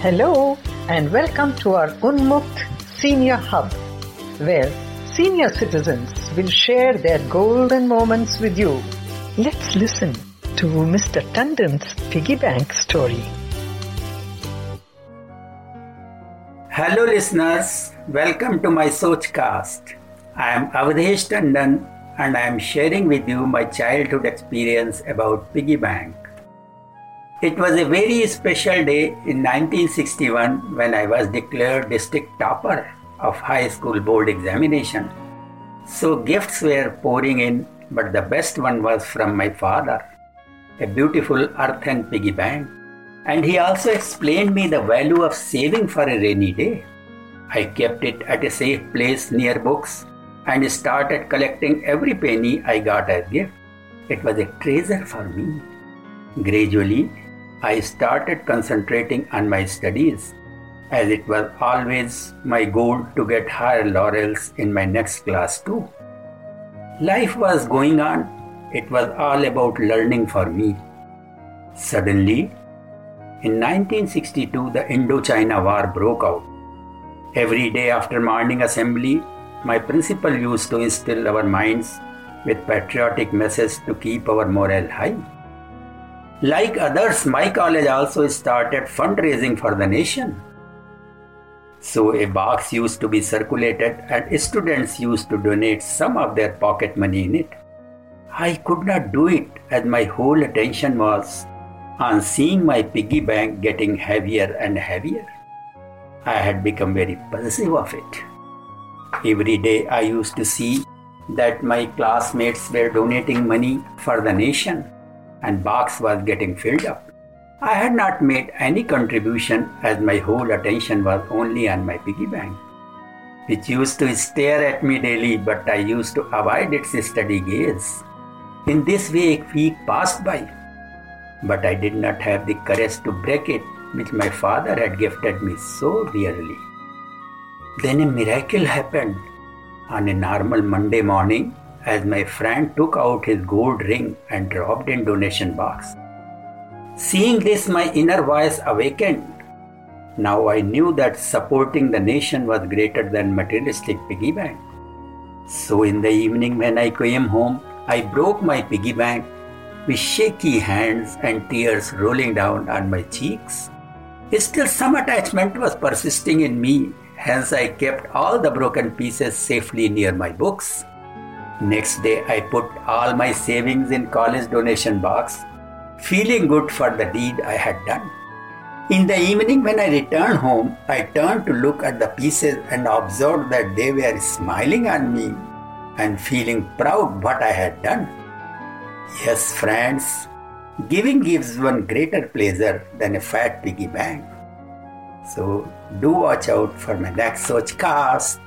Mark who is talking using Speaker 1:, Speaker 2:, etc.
Speaker 1: Hello and welcome to our Unmukt Senior Hub, where senior citizens will share their golden moments with you. Let's listen to Mr. Tandon's piggy bank story.
Speaker 2: Hello, listeners. Welcome to my Sochcast. I am Avdesh Tandon and I am sharing with you my childhood experience about piggy bank. It was a very special day in 1961 when I was declared district topper of high school board examination. So gifts were pouring in, but the best one was from my father, a beautiful earthen piggy bank. And he also explained me the value of saving for a rainy day. I kept it at a safe place near books and started collecting every penny I got as gift. It was a treasure for me. Gradually, I started concentrating on my studies, as it was always my goal to get higher laurels in my next class too. Life was going on, it was all about learning for me. Suddenly, in 1962, the Indochina War broke out. Every day after morning assembly, my principal used to instill our minds with patriotic messages to keep our morale high. Like others, my college also started fundraising for the nation. So a box used to be circulated and students used to donate some of their pocket money in it. I could not do it as my whole attention was on seeing my piggy bank getting heavier and heavier. I had become very possessive of it. Every day I used to see that my classmates were donating money for the nation and box was getting filled up. I had not made any contribution as my whole attention was only on my piggy bank, which used to stare at me daily, but I used to avoid its steady gaze. In this way, a week passed by, but I did not have the courage to break it, which my father had gifted me so dearly. Then a miracle happened. On a normal Monday morning, as my friend took out his gold ring and dropped in donation box. Seeing this, my inner voice awakened. Now I knew that supporting the nation was greater than materialistic piggy bank. So in the evening when I came home, I broke my piggy bank with shaky hands and tears rolling down on my cheeks. Still, some attachment was persisting in me, hence, I kept all the broken pieces safely near my books. Next day, I put all my savings in college donation box, feeling good for the deed I had done. In the evening, when I returned home, I turned to look at the pieces and observed that they were smiling on me and feeling proud what I had done. Yes, friends, giving gives one greater pleasure than a fat piggy bank. So do watch out for my next Sochcast.